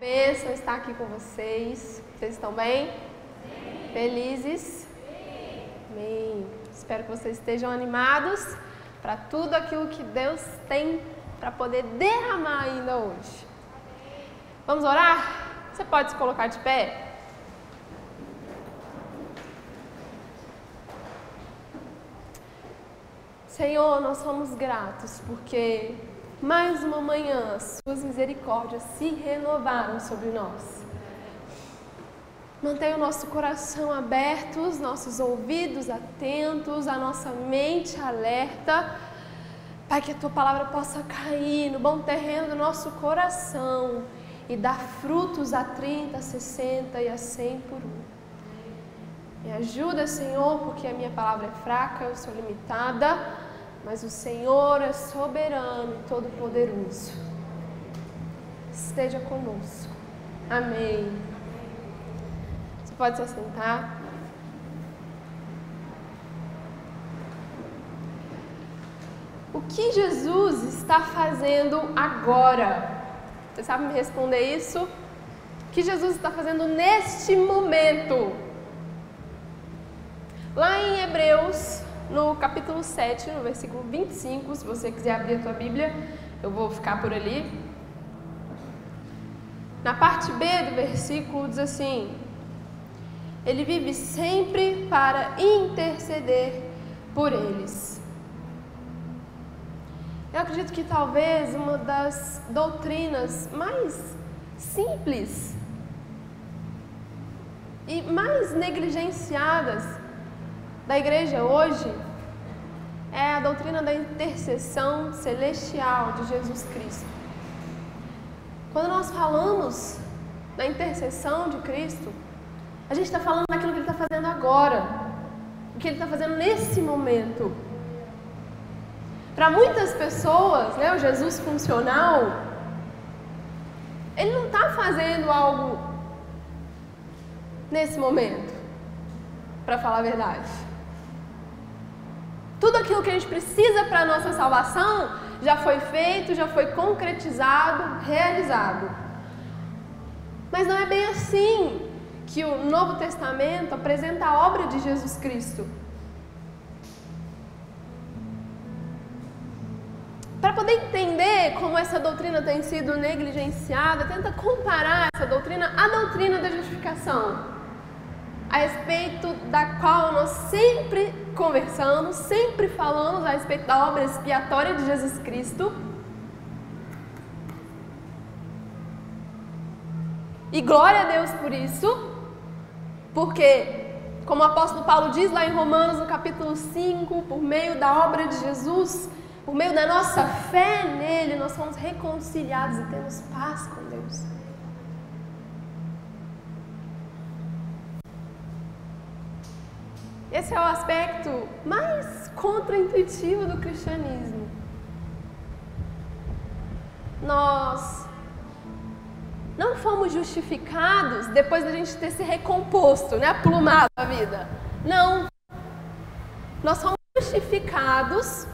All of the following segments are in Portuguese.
Bênção estar aqui com vocês. Vocês estão bem? Sim. Felizes? Sim. Amém. Espero que vocês estejam animados para tudo aquilo que Deus tem para poder derramar ainda hoje. Vamos orar? Você pode se colocar de pé? Senhor, nós somos gratos porque mais uma manhã, Suas misericórdias se renovaram sobre nós. Mantenha o nosso coração aberto, os nossos ouvidos atentos, a nossa mente alerta, para que a tua palavra possa cair no bom terreno do nosso coração e dar frutos a 30, a 60 e a 100 por um. Me ajuda, Senhor, porque a minha palavra é fraca, eu sou limitada mas o Senhor é soberano e todo-poderoso. Esteja conosco. Amém. Você pode se assentar. O que Jesus está fazendo agora? Você sabe me responder isso? O que Jesus está fazendo neste momento? Lá em Hebreus no capítulo 7, no versículo 25, se você quiser abrir a tua Bíblia, eu vou ficar por ali. Na parte B do versículo diz assim: Ele vive sempre para interceder por eles. Eu acredito que talvez uma das doutrinas mais simples e mais negligenciadas da igreja hoje é a doutrina da intercessão celestial de Jesus Cristo. Quando nós falamos da intercessão de Cristo, a gente está falando daquilo que Ele está fazendo agora, o que Ele está fazendo nesse momento. Para muitas pessoas, né, o Jesus funcional, Ele não está fazendo algo nesse momento, para falar a verdade. Tudo aquilo que a gente precisa para a nossa salvação já foi feito, já foi concretizado, realizado. Mas não é bem assim que o Novo Testamento apresenta a obra de Jesus Cristo. Para poder entender como essa doutrina tem sido negligenciada, tenta comparar essa doutrina à doutrina da justificação a respeito da qual nós sempre conversamos, sempre falamos a respeito da obra expiatória de Jesus Cristo. E glória a Deus por isso, porque, como o apóstolo Paulo diz lá em Romanos, no capítulo 5, por meio da obra de Jesus, por meio da nossa fé nele, nós somos reconciliados e temos paz com Deus. Esse é o aspecto mais contraintuitivo do cristianismo. Nós não fomos justificados depois da gente ter se recomposto, né, aplumado a vida. Não. Nós fomos justificados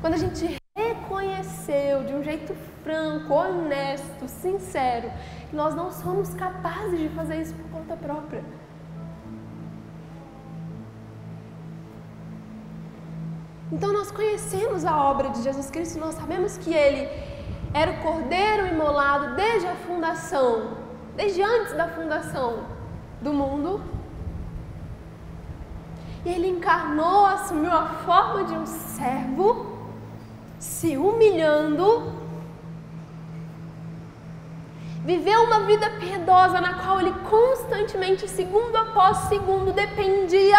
quando a gente reconheceu de um jeito franco, honesto, sincero, que nós não somos capazes de fazer isso por conta própria. Então nós conhecemos a obra de Jesus Cristo, nós sabemos que ele era o cordeiro imolado desde a fundação, desde antes da fundação do mundo. E ele encarnou, assumiu a forma de um servo, se humilhando, viveu uma vida piedosa na qual ele constantemente, segundo após segundo, dependia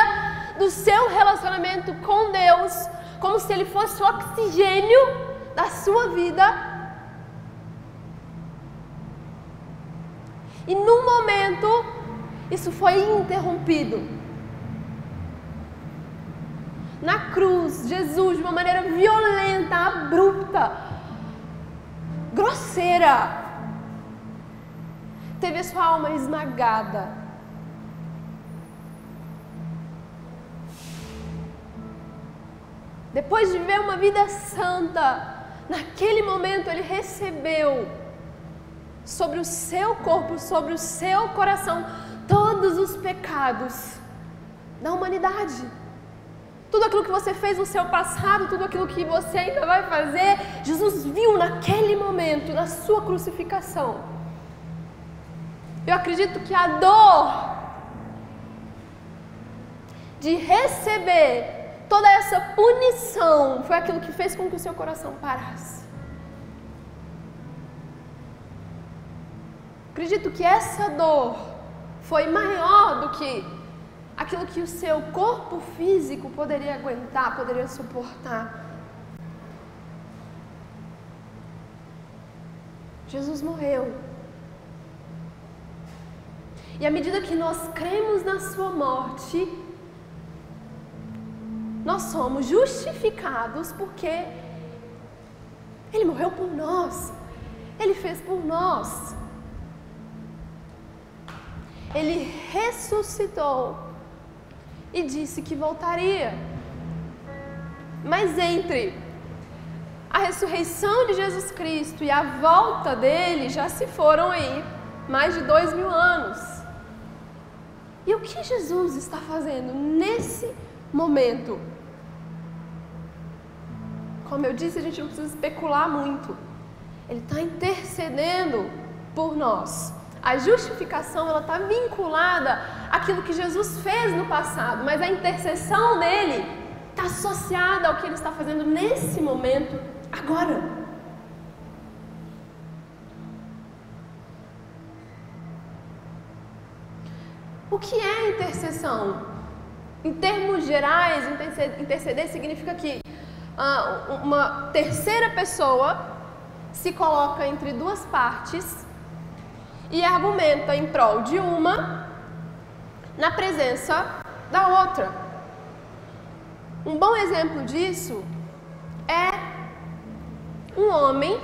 do seu relacionamento com Deus como se ele fosse o oxigênio da sua vida. E num momento, isso foi interrompido. Na cruz, Jesus, de uma maneira violenta, abrupta, grosseira, teve a sua alma esmagada Depois de viver uma vida santa, naquele momento ele recebeu sobre o seu corpo, sobre o seu coração, todos os pecados da humanidade. Tudo aquilo que você fez no seu passado, tudo aquilo que você ainda vai fazer, Jesus viu naquele momento, na sua crucificação. Eu acredito que a dor de receber toda essa punição foi aquilo que fez com que o seu coração parasse. Acredito que essa dor foi maior do que aquilo que o seu corpo físico poderia aguentar, poderia suportar. Jesus morreu. E à medida que nós cremos na Sua morte, nós somos justificados porque Ele morreu por nós, Ele fez por nós. Ele ressuscitou e disse que voltaria. Mas entre a ressurreição de Jesus Cristo e a volta dele já se foram aí mais de dois mil anos. E o que Jesus está fazendo nesse momento? Como eu disse, a gente não precisa especular muito. Ele está intercedendo por nós. A justificação ela está vinculada àquilo que Jesus fez no passado, mas a intercessão dele está associada ao que ele está fazendo nesse momento, agora. O que é intercessão? Em termos gerais, interceder significa que uma terceira pessoa se coloca entre duas partes e argumenta em prol de uma na presença da outra. Um bom exemplo disso é um homem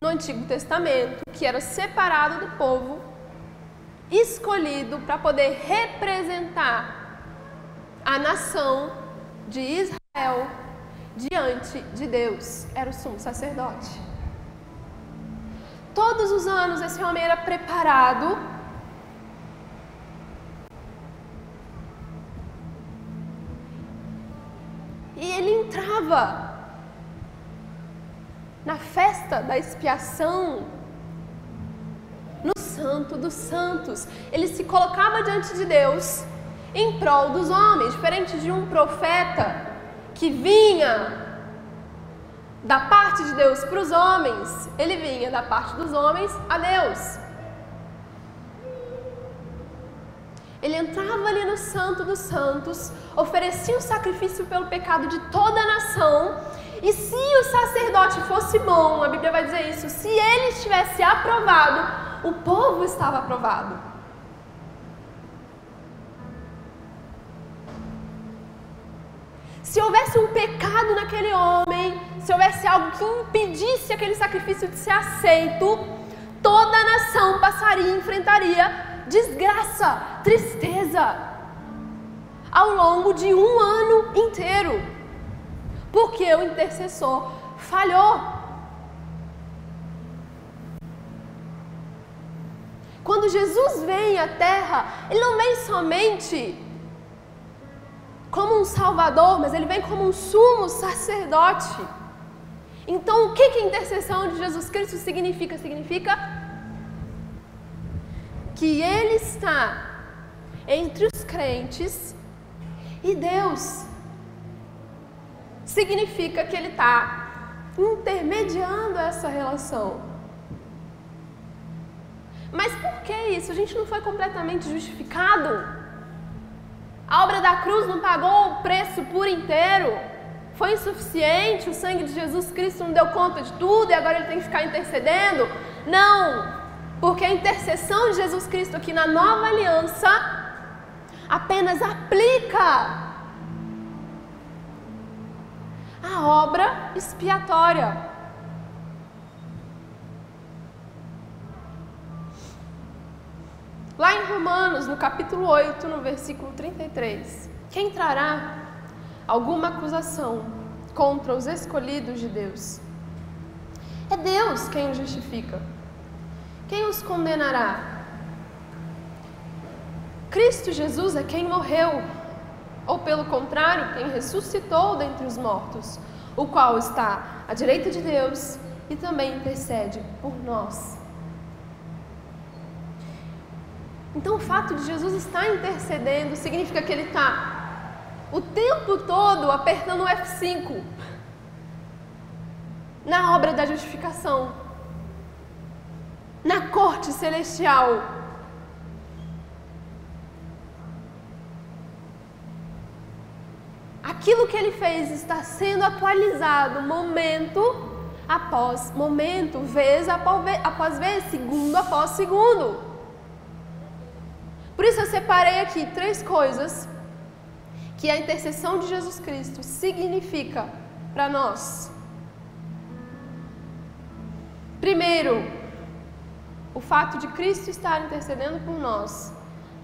no Antigo Testamento que era separado do povo, escolhido para poder representar a nação de Israel diante de Deus. Era o sumo sacerdote. Todos os anos esse homem era preparado e ele entrava na festa da expiação no Santo dos Santos. Ele se colocava diante de Deus em prol dos homens, diferente de um profeta que vinha da parte de Deus para os homens, ele vinha da parte dos homens a Deus. Ele entrava ali no Santo dos Santos, oferecia um sacrifício pelo pecado de toda a nação, e se o sacerdote fosse bom, a Bíblia vai dizer isso, se ele estivesse aprovado, o povo estava aprovado. Se houvesse um pecado naquele homem, se houvesse algo que impedisse aquele sacrifício de ser aceito, toda a nação passaria e enfrentaria desgraça, tristeza, ao longo de um ano inteiro, porque o intercessor falhou. Quando Jesus vem à terra, ele não vem somente como um salvador, mas ele vem como um sumo sacerdote. Então, o que, que a intercessão de Jesus Cristo significa? Significa que Ele está entre os crentes e Deus. Significa que Ele está intermediando essa relação. Mas por que isso? A gente não foi completamente justificado? A obra da cruz não pagou o preço por inteiro. Foi insuficiente, o sangue de Jesus Cristo não deu conta de tudo e agora ele tem que ficar intercedendo? Não, porque a intercessão de Jesus Cristo aqui na nova aliança apenas aplica a obra expiatória. Lá em Romanos, no capítulo 8, no versículo 33, quem trará alguma acusação contra os escolhidos de Deus? É Deus quem o justifica. Quem os condenará? Cristo Jesus é quem morreu, ou pelo contrário, quem ressuscitou dentre os mortos, o qual está à direita de Deus e também intercede por nós. Então, o fato de Jesus estar intercedendo significa que ele está o tempo todo apertando o F5 na obra da justificação, na corte celestial. Aquilo que ele fez está sendo atualizado momento após momento, vez após vez, segundo após segundo. Por isso eu separei aqui três coisas que a intercessão de Jesus Cristo significa para nós. Primeiro, o fato de Cristo estar intercedendo por nós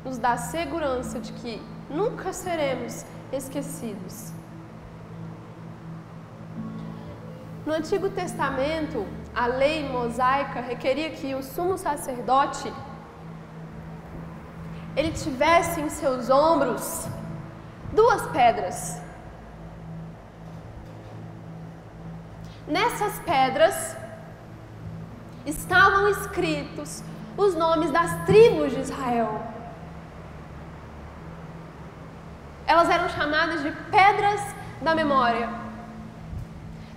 nos dá segurança de que nunca seremos esquecidos. No Antigo Testamento, a lei mosaica requeria que o sumo sacerdote ele tivesse em seus ombros duas pedras. Nessas pedras estavam escritos os nomes das tribos de Israel. Elas eram chamadas de pedras da memória.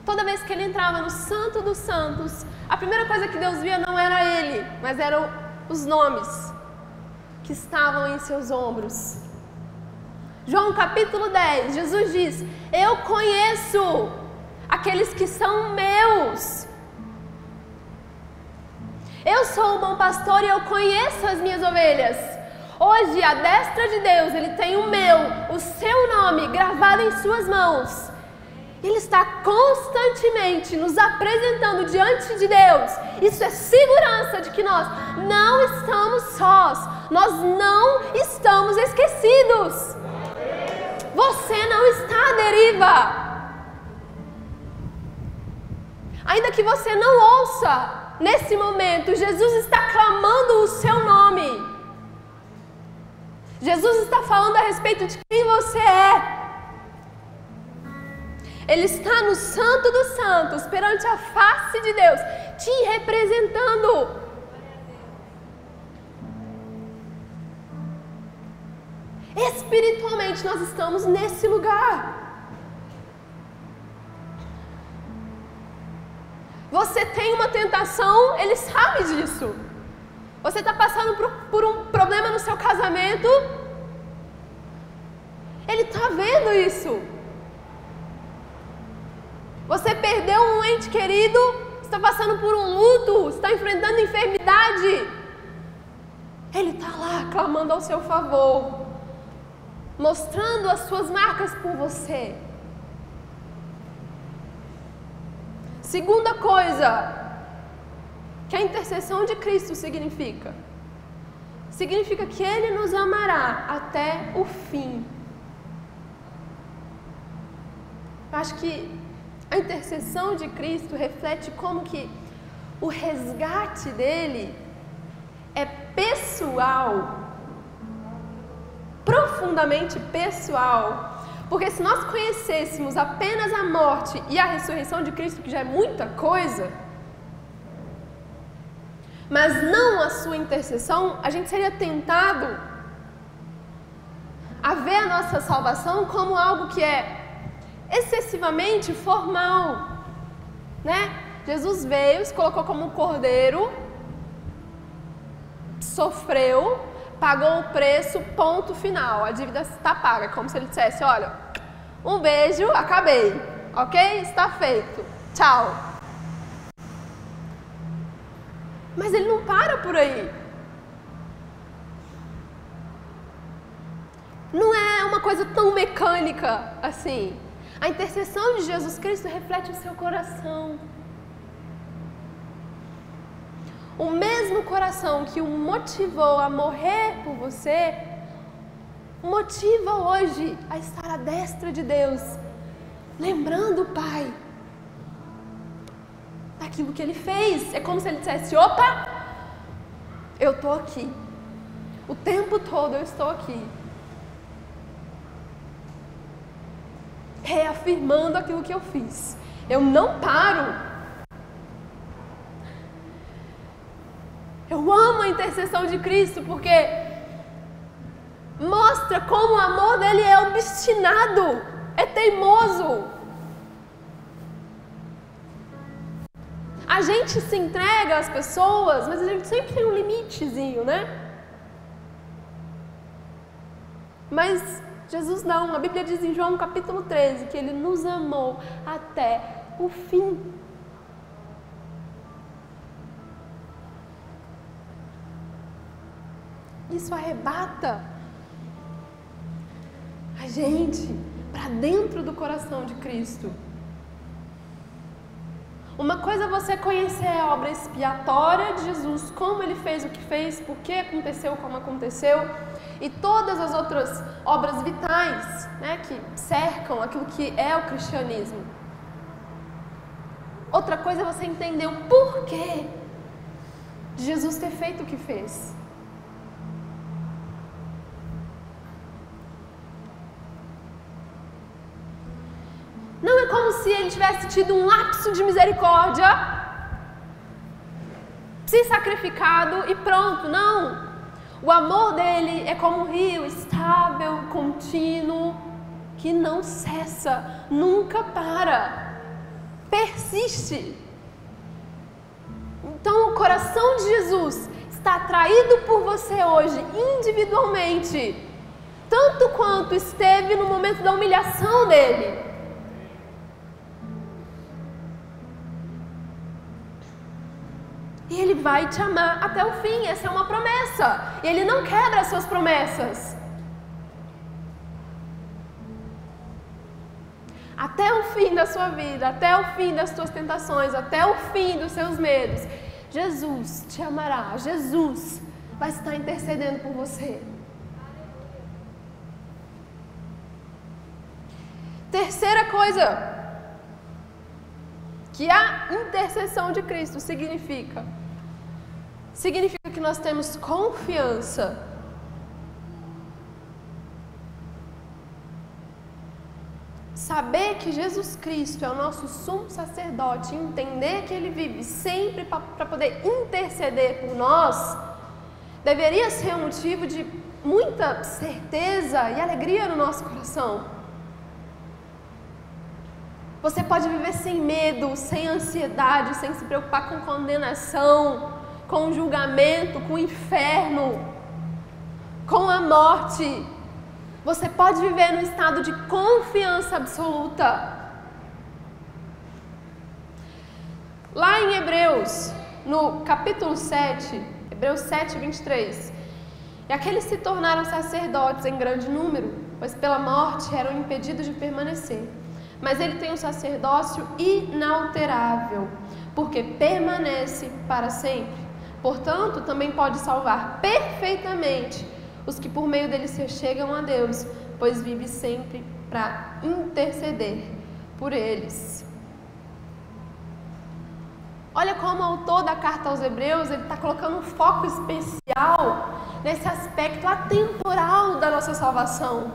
Toda vez que ele entrava no Santo dos Santos, a primeira coisa que Deus via não era ele, mas eram os nomes que estavam em seus ombros. João capítulo 10, Jesus diz: Eu conheço aqueles que são meus. Eu sou o bom pastor e eu conheço as minhas ovelhas. Hoje, a destra de Deus, Ele tem o meu, o seu nome gravado em Suas mãos. Ele está constantemente nos apresentando diante de Deus. Isso é segurança de que nós não estamos sós, nós não estamos esquecidos. Você não está à deriva. Ainda que você não ouça, nesse momento, Jesus está clamando o seu nome. Jesus está falando a respeito de quem você é. Ele está no Santo dos Santos, perante a face de Deus, te representando. Espiritualmente, nós estamos nesse lugar. Você tem uma tentação, ele sabe disso. Você está passando por, um problema no seu casamento, ele está vendo isso. Você perdeu um ente querido, está passando por um luto, está enfrentando enfermidade. Ele está lá clamando ao seu favor mostrando as suas marcas por você. Segunda coisa que a intercessão de Cristo significa: significa que Ele nos amará até o fim. Acho que a intercessão de Cristo reflete como que o resgate dele é pessoal profundamente pessoal. Porque se nós conhecêssemos apenas a morte e a ressurreição de Cristo, que já é muita coisa, mas não a sua intercessão, a gente seria tentado a ver a nossa salvação como algo que é excessivamente formal, né? Jesus veio, se colocou como um cordeiro, sofreu, pagou o preço, ponto final. A dívida está paga. Como se ele dissesse: olha, um beijo, acabei. Ok? Está feito. Tchau. Mas ele não para por aí. Não é uma coisa tão mecânica assim. A intercessão de Jesus Cristo reflete o seu coração. O mesmo coração que o motivou a morrer por você, motiva hoje a estar à destra de Deus, lembrando o Pai daquilo que ele fez. É como se ele dissesse: opa, eu estou aqui. O tempo todo eu estou aqui. Reafirmando aquilo que eu fiz. Eu não paro. Eu amo a intercessão de Cristo porque mostra como o amor dele é obstinado, é teimoso. A gente se entrega às pessoas, mas a gente sempre tem um limitezinho, né? Mas Jesus não, a Bíblia diz em João capítulo 13 que ele nos amou até o fim. Isso arrebata a gente para dentro do coração de Cristo. Uma coisa é você conhecer a obra expiatória de Jesus, como ele fez o que fez, por que aconteceu como aconteceu, e todas as outras obras vitais né, que cercam aquilo que é o cristianismo. Outra coisa é você entender o porquê de Jesus ter feito o que fez. Não é como se ele tivesse tido um lapso de misericórdia, se sacrificado e pronto. Não. O amor dele é como um rio estável, contínuo, que não cessa, nunca para, persiste. Então, o coração de Jesus está atraído por você hoje, individualmente, tanto quanto esteve no momento da humilhação dele. E Ele vai te amar até o fim, essa é uma promessa. E Ele não quebra as suas promessas. Até o fim da sua vida, até o fim das suas tentações, até o fim dos seus medos, Jesus te amará, Jesus vai estar intercedendo por você. Terceira coisa que a intercessão de Cristo significa significa que nós temos confiança. Saber que Jesus Cristo é o nosso sumo sacerdote, entender que Ele vive sempre para poder interceder por nós, deveria ser um motivo de muita certeza e alegria no nosso coração. Você pode viver sem medo, sem ansiedade, sem se preocupar com condenação, com o julgamento, com o inferno, com a morte. Você pode viver num estado de confiança absoluta. Lá em Hebreus, no capítulo 7, Hebreus 7, 23, e aqueles se tornaram sacerdotes em grande número, pois pela morte eram impedidos de permanecer. Mas ele tem um sacerdócio inalterável, porque permanece para sempre. Portanto, também pode salvar perfeitamente os que por meio dele se chegam a Deus, pois vive sempre para interceder por eles. Olha como o autor da carta aos Hebreus ele está colocando um foco especial nesse aspecto atemporal da nossa salvação.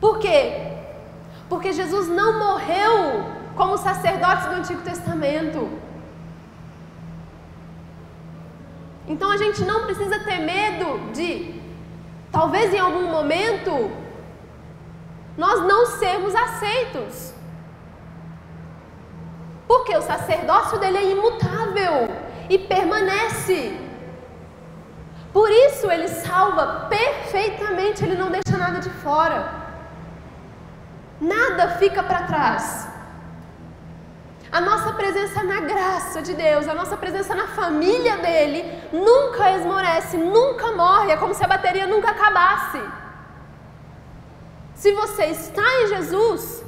Por quê? Porque Jesus não morreu como sacerdotes do Antigo Testamento. Então a gente não precisa ter medo de, talvez em algum momento, nós não sermos aceitos. Porque o sacerdócio dele é imutável e permanece. Por isso ele salva perfeitamente, ele não deixa nada de fora. Nada fica para trás. A nossa presença na graça de Deus, a nossa presença na família dele, nunca esmorece, nunca morre. É como se a bateria nunca acabasse. Se você está em Jesus,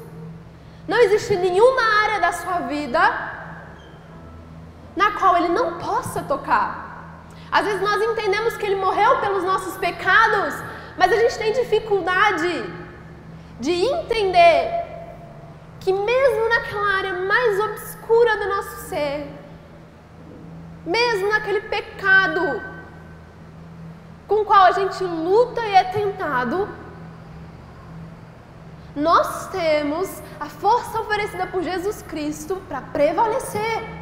não existe nenhuma área da sua vida na qual ele não possa tocar. Às vezes nós entendemos que ele morreu pelos nossos pecados, mas a gente tem dificuldade de entender que mesmo naquela área mais obscura do nosso ser, mesmo naquele pecado com o qual a gente luta e é tentado, nós temos a força oferecida por Jesus Cristo para prevalecer.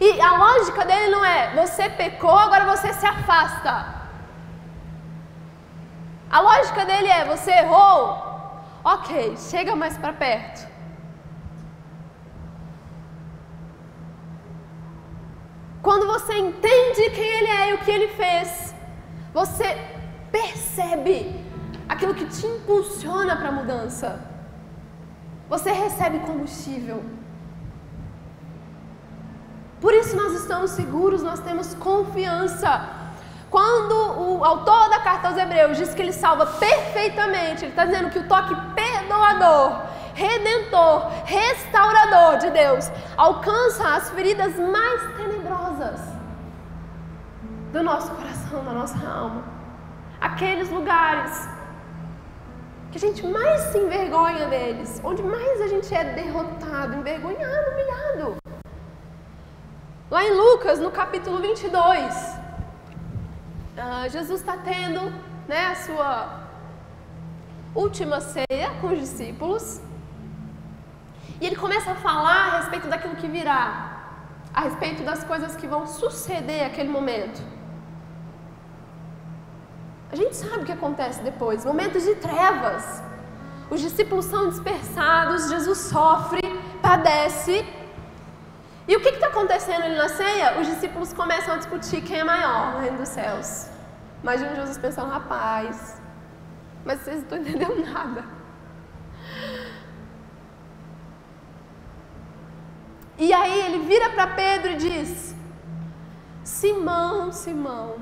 E a lógica dele não é você pecou, agora você se afasta. A lógica dele é você errou, ok, chega mais para perto. Quando você entende quem Ele é e o que Ele fez, você percebe aquilo que te impulsiona para a mudança. Você recebe combustível. Por isso nós estamos seguros, nós temos confiança. Quando o autor da carta aos Hebreus diz que ele salva perfeitamente, ele está dizendo que o toque perdoador redentor, restaurador de Deus, alcança as feridas mais tenebrosas do nosso coração, da nossa alma. Aqueles lugares que a gente mais se envergonha deles, onde mais a gente é derrotado, envergonhado, humilhado. Lá em Lucas, no capítulo 22, ah, Jesus está tendo né, a sua última ceia com os discípulos. E ele começa a falar a respeito daquilo que virá, a respeito das coisas que vão suceder aquele momento. A gente sabe o que acontece depois momentos de trevas. Os discípulos são dispersados, Jesus sofre, padece. E o que está acontecendo ali na ceia? Os discípulos começam a discutir quem é maior no reino dos céus. Imagina Jesus pensando, rapaz, mas vocês não estão entendendo nada. E aí ele vira para Pedro e diz: Simão, Simão,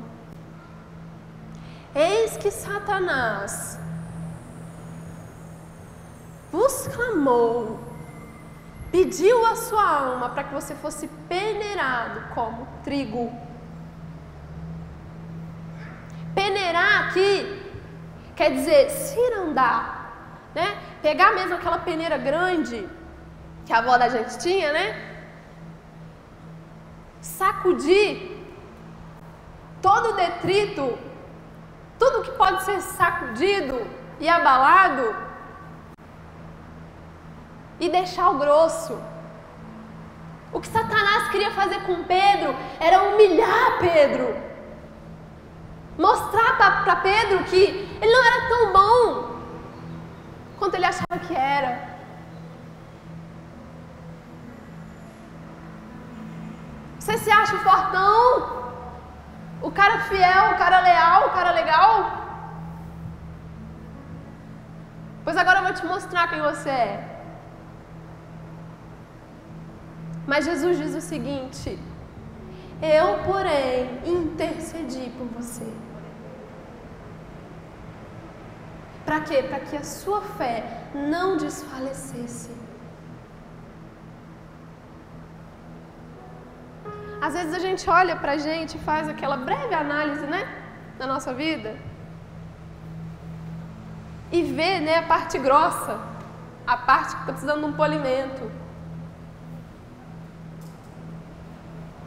eis que Satanás vos clamou, pediu a sua alma para que você fosse peneirado como trigo. Peneirar aqui quer dizer cirandar, né? Pegar mesmo aquela peneira grande que a avó da gente tinha, né? sacudir todo o detrito, tudo que pode ser sacudido e abalado e deixar o grosso. O que Satanás queria fazer com Pedro era humilhar Pedro, mostrar para Pedro que ele não era tão bom quanto ele achava que era. Você se acha o fortão? O cara fiel, o cara leal, o cara legal? Pois agora eu vou te mostrar quem você é. Mas Jesus diz o seguinte: Eu, porém, intercedi por você. Para quê? Para que a sua fé não desfalecesse. Às vezes a gente olha para a gente e faz aquela breve análise, né, da nossa vida e vê, né, a parte grossa, a parte que está precisando de um polimento.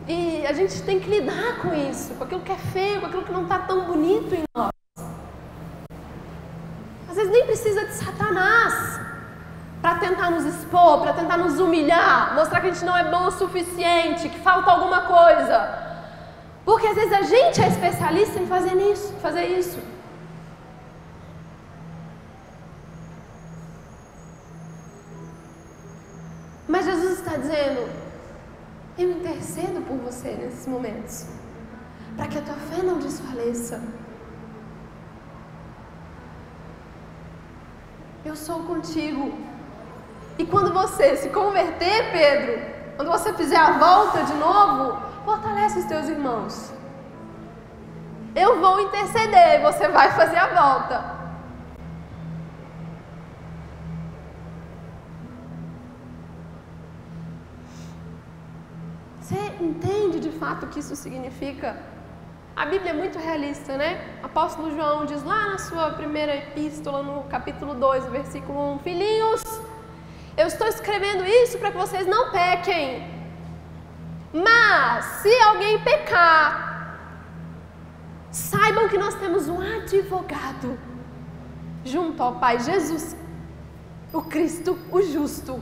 E a gente tem que lidar com isso, com aquilo que é feio, com aquilo que não está tão bonito em nós. Às vezes nem precisa de Satanás para tentar nos expor, para tentar nos humilhar, mostrar que a gente não é bom o suficiente, que falta alguma coisa. Porque às vezes a gente é especialista em fazer isso, fazer isso. Mas Jesus está dizendo: eu intercedo por você nesses momentos, para que a tua fé não desfaleça. Eu sou contigo. E quando você se converter, Pedro, quando você fizer a volta de novo, fortalece os teus irmãos. Eu vou interceder e você vai fazer a volta. Você entende de fato o que isso significa? A Bíblia é muito realista, né? O apóstolo João diz lá na sua primeira epístola, no capítulo 2, versículo 1: Filhinhos, eu estou escrevendo isso para que vocês não pequem. Mas, se alguém pecar, saibam que nós temos um advogado junto ao Pai, Jesus, o Cristo, o justo.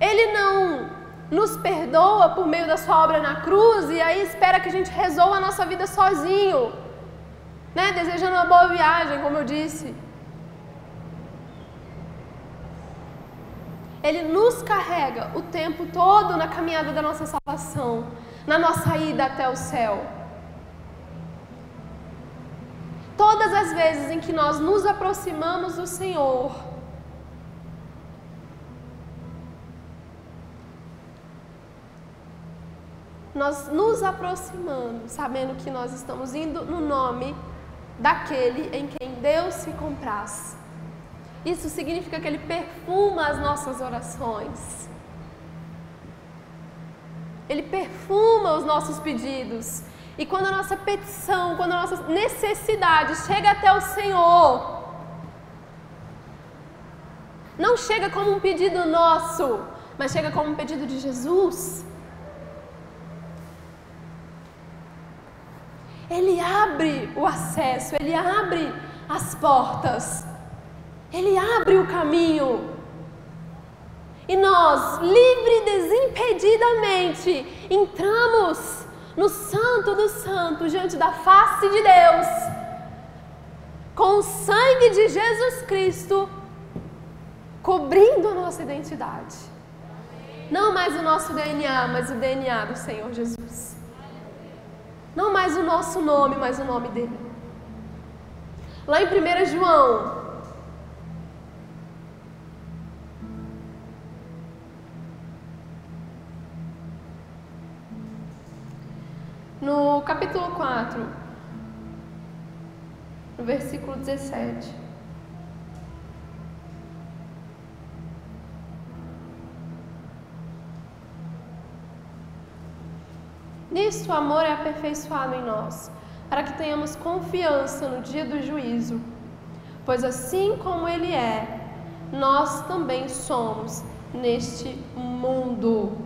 Ele não nos perdoa por meio da sua obra na cruz e aí espera que a gente resolva a nossa vida sozinho, né? Desejando uma boa viagem, como eu disse. Ele nos carrega o tempo todo na caminhada da nossa salvação, na nossa ida até o céu. Todas as vezes em que nós nos aproximamos do Senhor, nós nos aproximamos, sabendo que nós estamos indo no nome daquele em quem Deus se compraz. Isso significa que Ele perfuma as nossas orações. Ele perfuma os nossos pedidos. E quando a nossa petição, quando a nossa necessidade chega até o Senhor, não chega como um pedido nosso, mas chega como um pedido de Jesus. Ele abre o acesso, ele abre as portas. Ele abre o caminho. E nós, livre e desimpedidamente, entramos no Santo do Santo, diante da face de Deus, com o sangue de Jesus Cristo cobrindo a nossa identidade. Não mais o nosso DNA, mas o DNA do Senhor Jesus. Não mais o nosso nome, mas o nome dele. Lá em 1 João No capítulo 4, no versículo 17. Nisto o amor é aperfeiçoado em nós, para que tenhamos confiança no dia do juízo. Pois assim como Ele é, nós também somos neste mundo.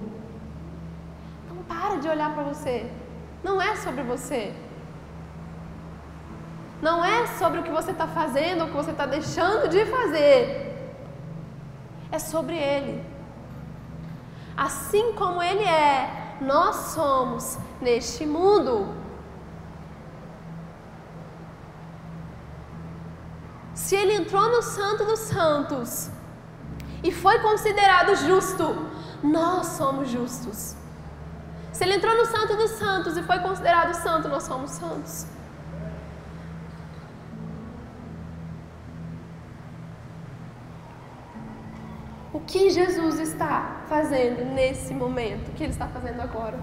Não para de olhar para você. Não é sobre você. Não é sobre o que você está fazendo o que você está deixando de fazer. É sobre Ele. Assim como Ele é, nós somos neste mundo. Se Ele entrou no Santo dos Santos e foi considerado justo, nós somos justos. Se ele entrou no Santo dos Santos e foi considerado santo, nós somos santos. Que Jesus está fazendo nesse momento? O que ele está fazendo agora?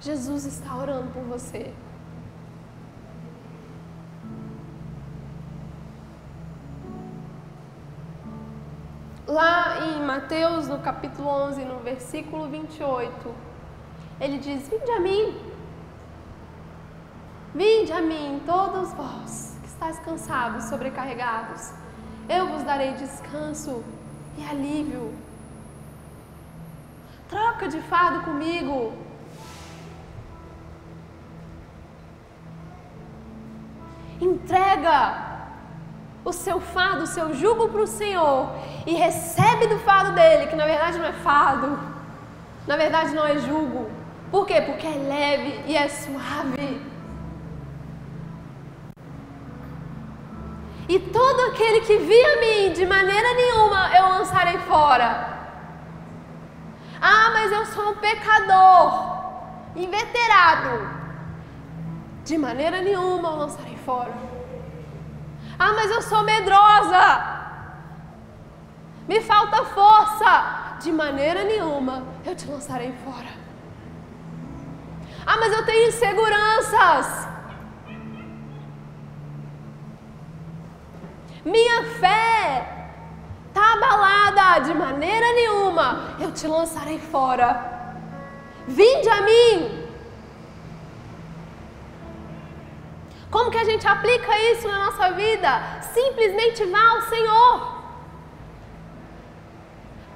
Jesus está orando por você. Lá em Mateus, no capítulo 11, no versículo 28, ele diz: Vinde a mim, vinde a mim, todos vós que estáis cansados, sobrecarregados, eu vos darei descanso e alívio. Troca de fardo comigo. Entrega o seu fardo, o seu jugo para o Senhor e recebe do fardo dele, que na verdade não é fardo, na verdade não é jugo. Por quê? Porque é leve e é suave. E todo aquele que via mim, de maneira nenhuma eu lançarei fora. Ah, mas eu sou um pecador, inveterado. De maneira nenhuma eu lançarei fora. Ah, mas eu sou medrosa. Me falta força. De maneira nenhuma eu te lançarei fora. Ah, mas eu tenho inseguranças. Minha fé está abalada. De maneira nenhuma eu te lançarei fora. Vinde a mim. Como que a gente aplica isso na nossa vida? Simplesmente vá ao Senhor.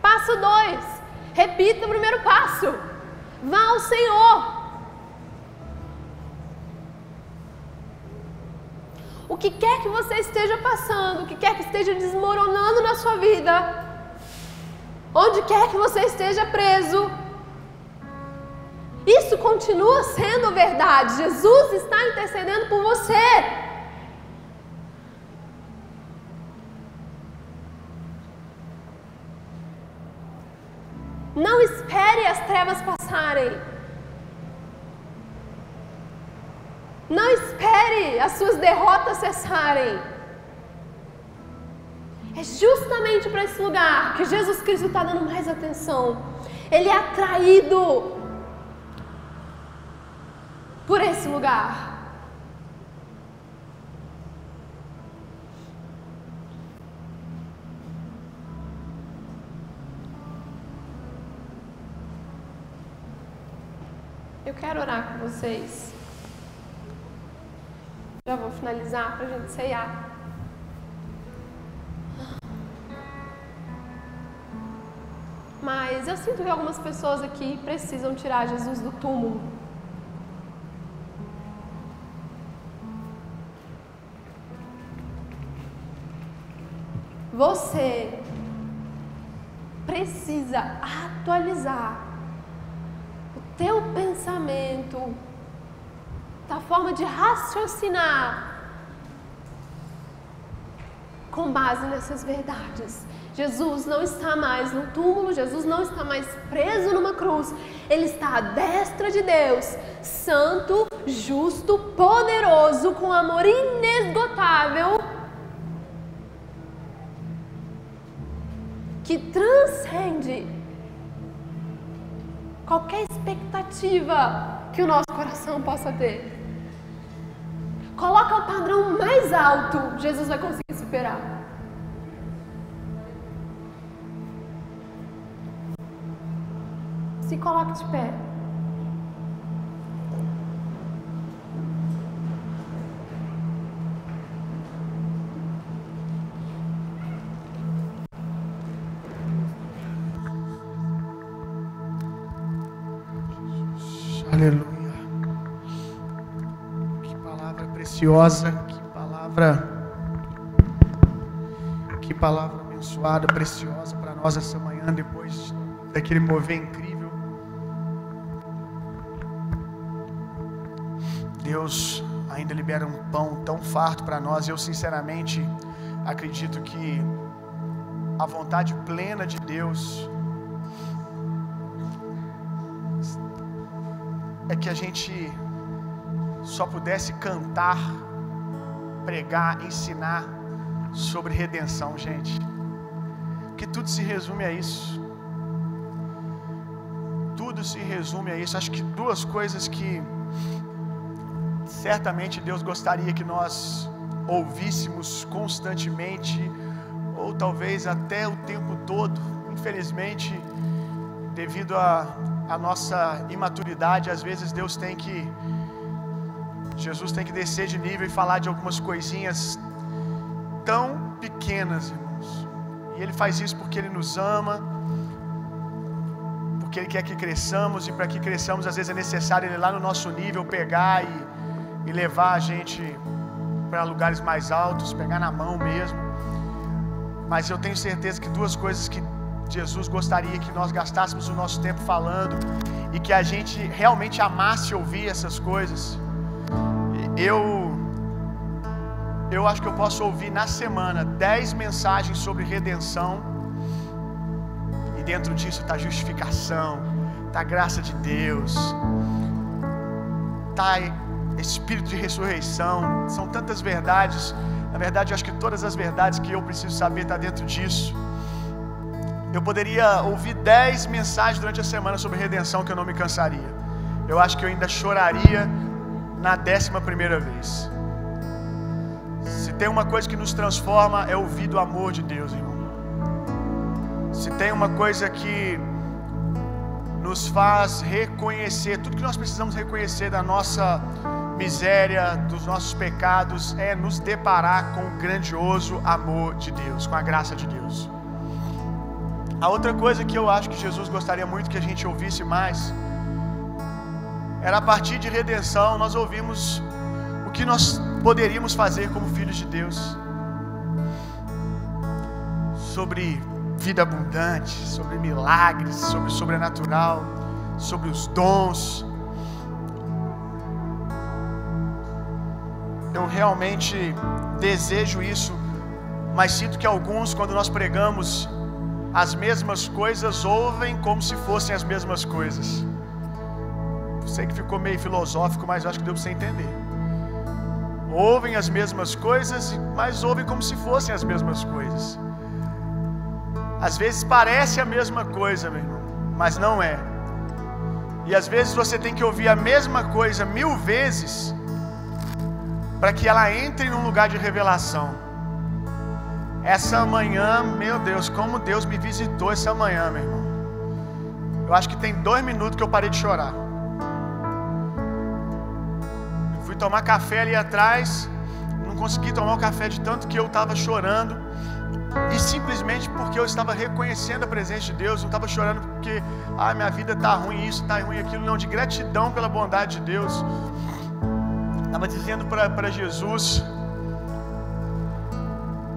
Passo 2. Repita o primeiro passo. Vá ao Senhor. O que quer que você esteja passando, o que quer que esteja desmoronando na sua vida, onde quer que você esteja preso, isso continua sendo verdade. Jesus está intercedendo por você. Não espere as trevas passarem. Não espere as suas derrotas cessarem. É justamente para esse lugar que Jesus Cristo está dando mais atenção. Ele é atraído por esse lugar. Eu quero orar com vocês. Já vou finalizar para a gente ceiar. Mas eu sinto que algumas pessoas aqui precisam tirar Jesus do túmulo. Você precisa atualizar o teu pensamento, da forma de raciocinar com base nessas verdades. Jesus não está mais no túmulo, Jesus não está mais preso numa cruz, ele está à destra de Deus, santo, justo, poderoso, com amor inesgotável que transcende qualquer expectativa que o nosso coração possa ter. Coloca o padrão mais alto, Jesus vai conseguir superar. Se coloque de pé. Preciosa, que palavra que palavra abençoada, preciosa para nós essa manhã depois daquele mover incrível. Deus ainda libera um pão tão farto para nós. Eu sinceramente acredito que a vontade plena de Deus é que a gente só pudesse cantar, pregar, ensinar sobre redenção, gente. Que tudo se resume a isso. Tudo se resume a isso. Acho que duas coisas que certamente Deus gostaria que nós ouvíssemos constantemente, ou talvez até o tempo todo. Infelizmente, devido a nossa imaturidade, às vezes Deus tem que Jesus tem que descer de nível e falar de algumas coisinhas tão pequenas, irmãos. E ele faz isso porque ele nos ama, porque ele quer que cresçamos e para que cresçamos, às vezes é necessário ele lá no nosso nível pegar e, e levar a gente para lugares mais altos, pegar na mão mesmo. Mas eu tenho certeza que duas coisas que Jesus gostaria que nós gastássemos o nosso tempo falando e que a gente realmente amasse ouvir essas coisas. Eu eu acho que eu posso ouvir na semana dez mensagens sobre redenção e dentro disso está justificação, tá graça de Deus, tá espírito de ressurreição, são tantas verdades. Na verdade, eu acho que todas as verdades que eu preciso saber está dentro disso. Eu poderia ouvir dez mensagens durante a semana sobre redenção que eu não me cansaria. Eu acho que eu ainda choraria na décima primeira vez. Se tem uma coisa que nos transforma é ouvir do amor de Deus, irmão. Se tem uma coisa que nos faz reconhecer tudo que nós precisamos reconhecer da nossa miséria, dos nossos pecados, é nos deparar com o grandioso amor de Deus, com a graça de Deus. A outra coisa que eu acho que Jesus gostaria muito que a gente ouvisse mais era a partir de redenção nós ouvimos o que nós poderíamos fazer como filhos de Deus. Sobre vida abundante, sobre milagres, sobre o sobrenatural, sobre os dons. Eu realmente desejo isso, mas sinto que alguns, quando nós pregamos as mesmas coisas, ouvem como se fossem as mesmas coisas. Sei que ficou meio filosófico, mas acho que deu para você entender. Ouvem as mesmas coisas, mas ouvem como se fossem as mesmas coisas. Às vezes parece a mesma coisa, meu irmão, mas não é. E às vezes você tem que ouvir a mesma coisa mil vezes para que ela entre num lugar de revelação. Essa manhã, meu Deus, como Deus me visitou essa manhã, meu irmão. Eu acho que tem dois minutos que eu parei de chorar. Tomar café ali atrás, não consegui tomar o café de tanto que eu estava chorando. E simplesmente porque eu estava reconhecendo a presença de Deus, não estava chorando porque, ah, minha vida está ruim, isso está ruim, aquilo, não, de gratidão pela bondade de Deus. Estava dizendo para Jesus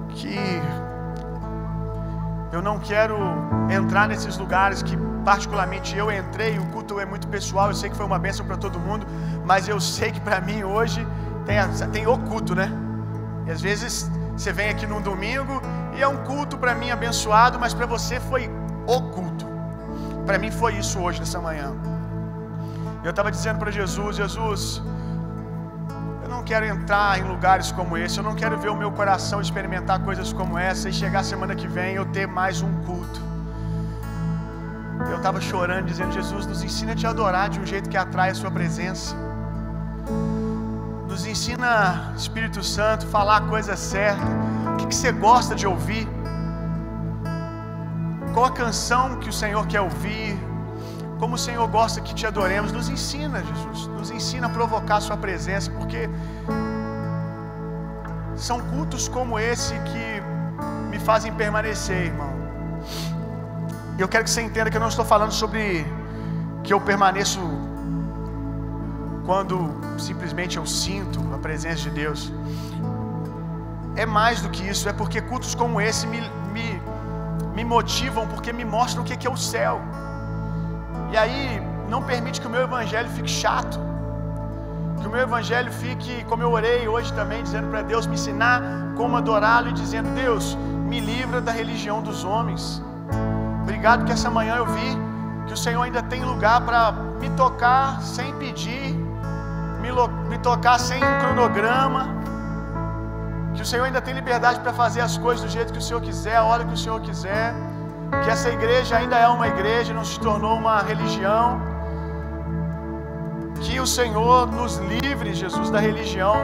que eu não quero entrar nesses lugares que particularmente eu entrei, o culto é muito pessoal, eu sei que foi uma bênção para todo mundo, mas eu sei que para mim hoje tem, tem o culto, né? E às vezes você vem aqui num domingo e é um culto para mim abençoado, mas para você foi o culto. Para mim foi isso hoje, nessa manhã. Eu estava dizendo para Jesus: Jesus, não quero entrar em lugares como esse, eu não quero ver o meu coração experimentar coisas como essa e chegar semana que vem eu ter mais um culto. Eu estava chorando, dizendo: Jesus, nos ensina a te adorar de um jeito que atrai a Sua presença. Nos ensina, Espírito Santo, falar a coisa certa. O que, que você gosta de ouvir? Qual a canção que o Senhor quer ouvir? Como o Senhor gosta que te adoremos? Nos ensina, Jesus. Nos ensina a provocar a Sua presença, porque são cultos como esse que me fazem permanecer, irmão. E eu quero que você entenda que eu não estou falando sobre que eu permaneço quando simplesmente eu sinto a presença de Deus. É mais do que isso, é porque cultos como esse me, me, me motivam, porque me mostram o que é o céu. E aí não permite que o meu evangelho fique chato. Que o meu evangelho fique, como eu orei hoje também, dizendo para Deus me ensinar como adorá-lo e dizendo: Deus, me livra da religião dos homens. Obrigado que essa manhã eu vi que o Senhor ainda tem lugar para me tocar sem pedir, me, me tocar sem um cronograma. Que o Senhor ainda tem liberdade para fazer as coisas do jeito que o Senhor quiser, a hora que o Senhor quiser. Que essa igreja ainda é uma igreja, não se tornou uma religião. Que o Senhor nos livre, Jesus, da religião.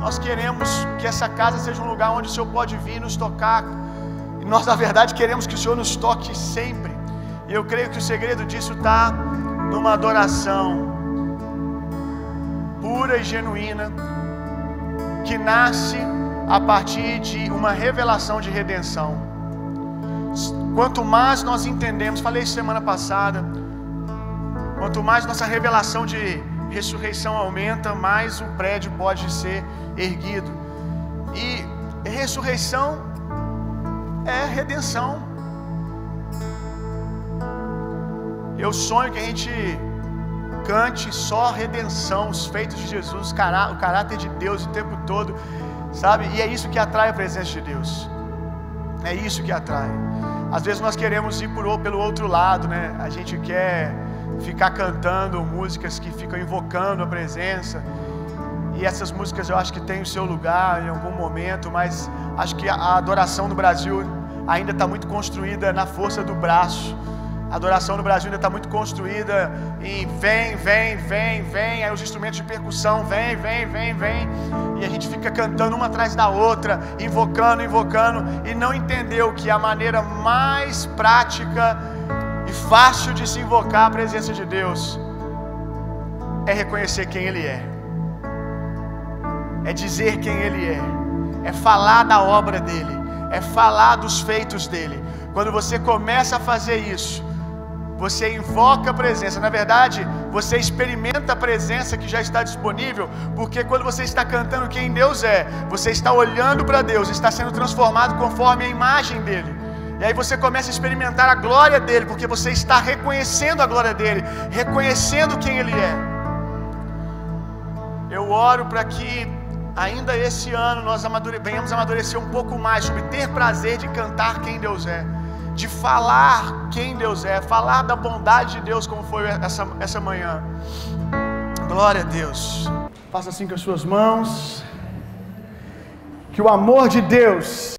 Nós queremos que essa casa seja um lugar onde o Senhor pode vir nos tocar. E nós, na verdade, queremos que o Senhor nos toque sempre. E eu creio que o segredo disso está numa adoração pura e genuína, que nasce a partir de uma revelação de redenção. Quanto mais nós entendemos, falei semana passada, quanto mais nossa revelação de ressurreição aumenta, mais o prédio pode ser erguido. E ressurreição é redenção. Eu sonho que a gente cante só redenção, os feitos de Jesus, o caráter de Deus o tempo todo, sabe? E é isso que atrai a presença de Deus. É isso que atrai. Às vezes nós queremos ir por, pelo outro lado, né? A gente quer ficar cantando músicas que ficam invocando a presença. E essas músicas eu acho que têm o seu lugar em algum momento, mas acho que a adoração no Brasil ainda está muito construída na força do braço. A adoração no Brasil ainda está muito construída em vem, vem, vem, vem, aí os instrumentos de percussão vem, vem, vem, vem, e a gente fica cantando uma atrás da outra, invocando, invocando, e não entendeu que a maneira mais prática e fácil de se invocar a presença de Deus é reconhecer quem Ele é. é dizer quem Ele é, é falar da obra dele, é falar dos feitos dele. Quando você começa a fazer isso, você invoca a presença. Na verdade, você experimenta a presença que já está disponível, porque quando você está cantando quem Deus é, você está olhando para Deus, está sendo transformado conforme a imagem dele. E aí você começa a experimentar a glória dele, porque você está reconhecendo a glória dele, reconhecendo quem ele é. Eu oro para que ainda esse ano nós amadure... venhamos amadurecer um pouco mais sobre ter prazer de cantar quem Deus é de falar quem Deus é, falar da bondade de Deus, como foi essa, essa manhã. Glória a Deus. Faça assim com as suas mãos. Que o amor de Deus,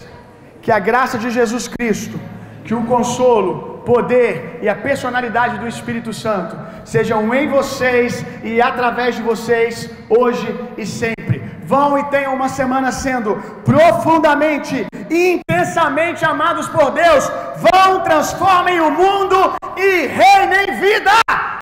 que a graça de Jesus Cristo, que o consolo, poder e a personalidade do Espírito Santo sejam em vocês e através de vocês, hoje e sempre. Vão e tenham uma semana sendo profundamente intensamente amados por Deus, vão, transformem o mundo e reinem vida.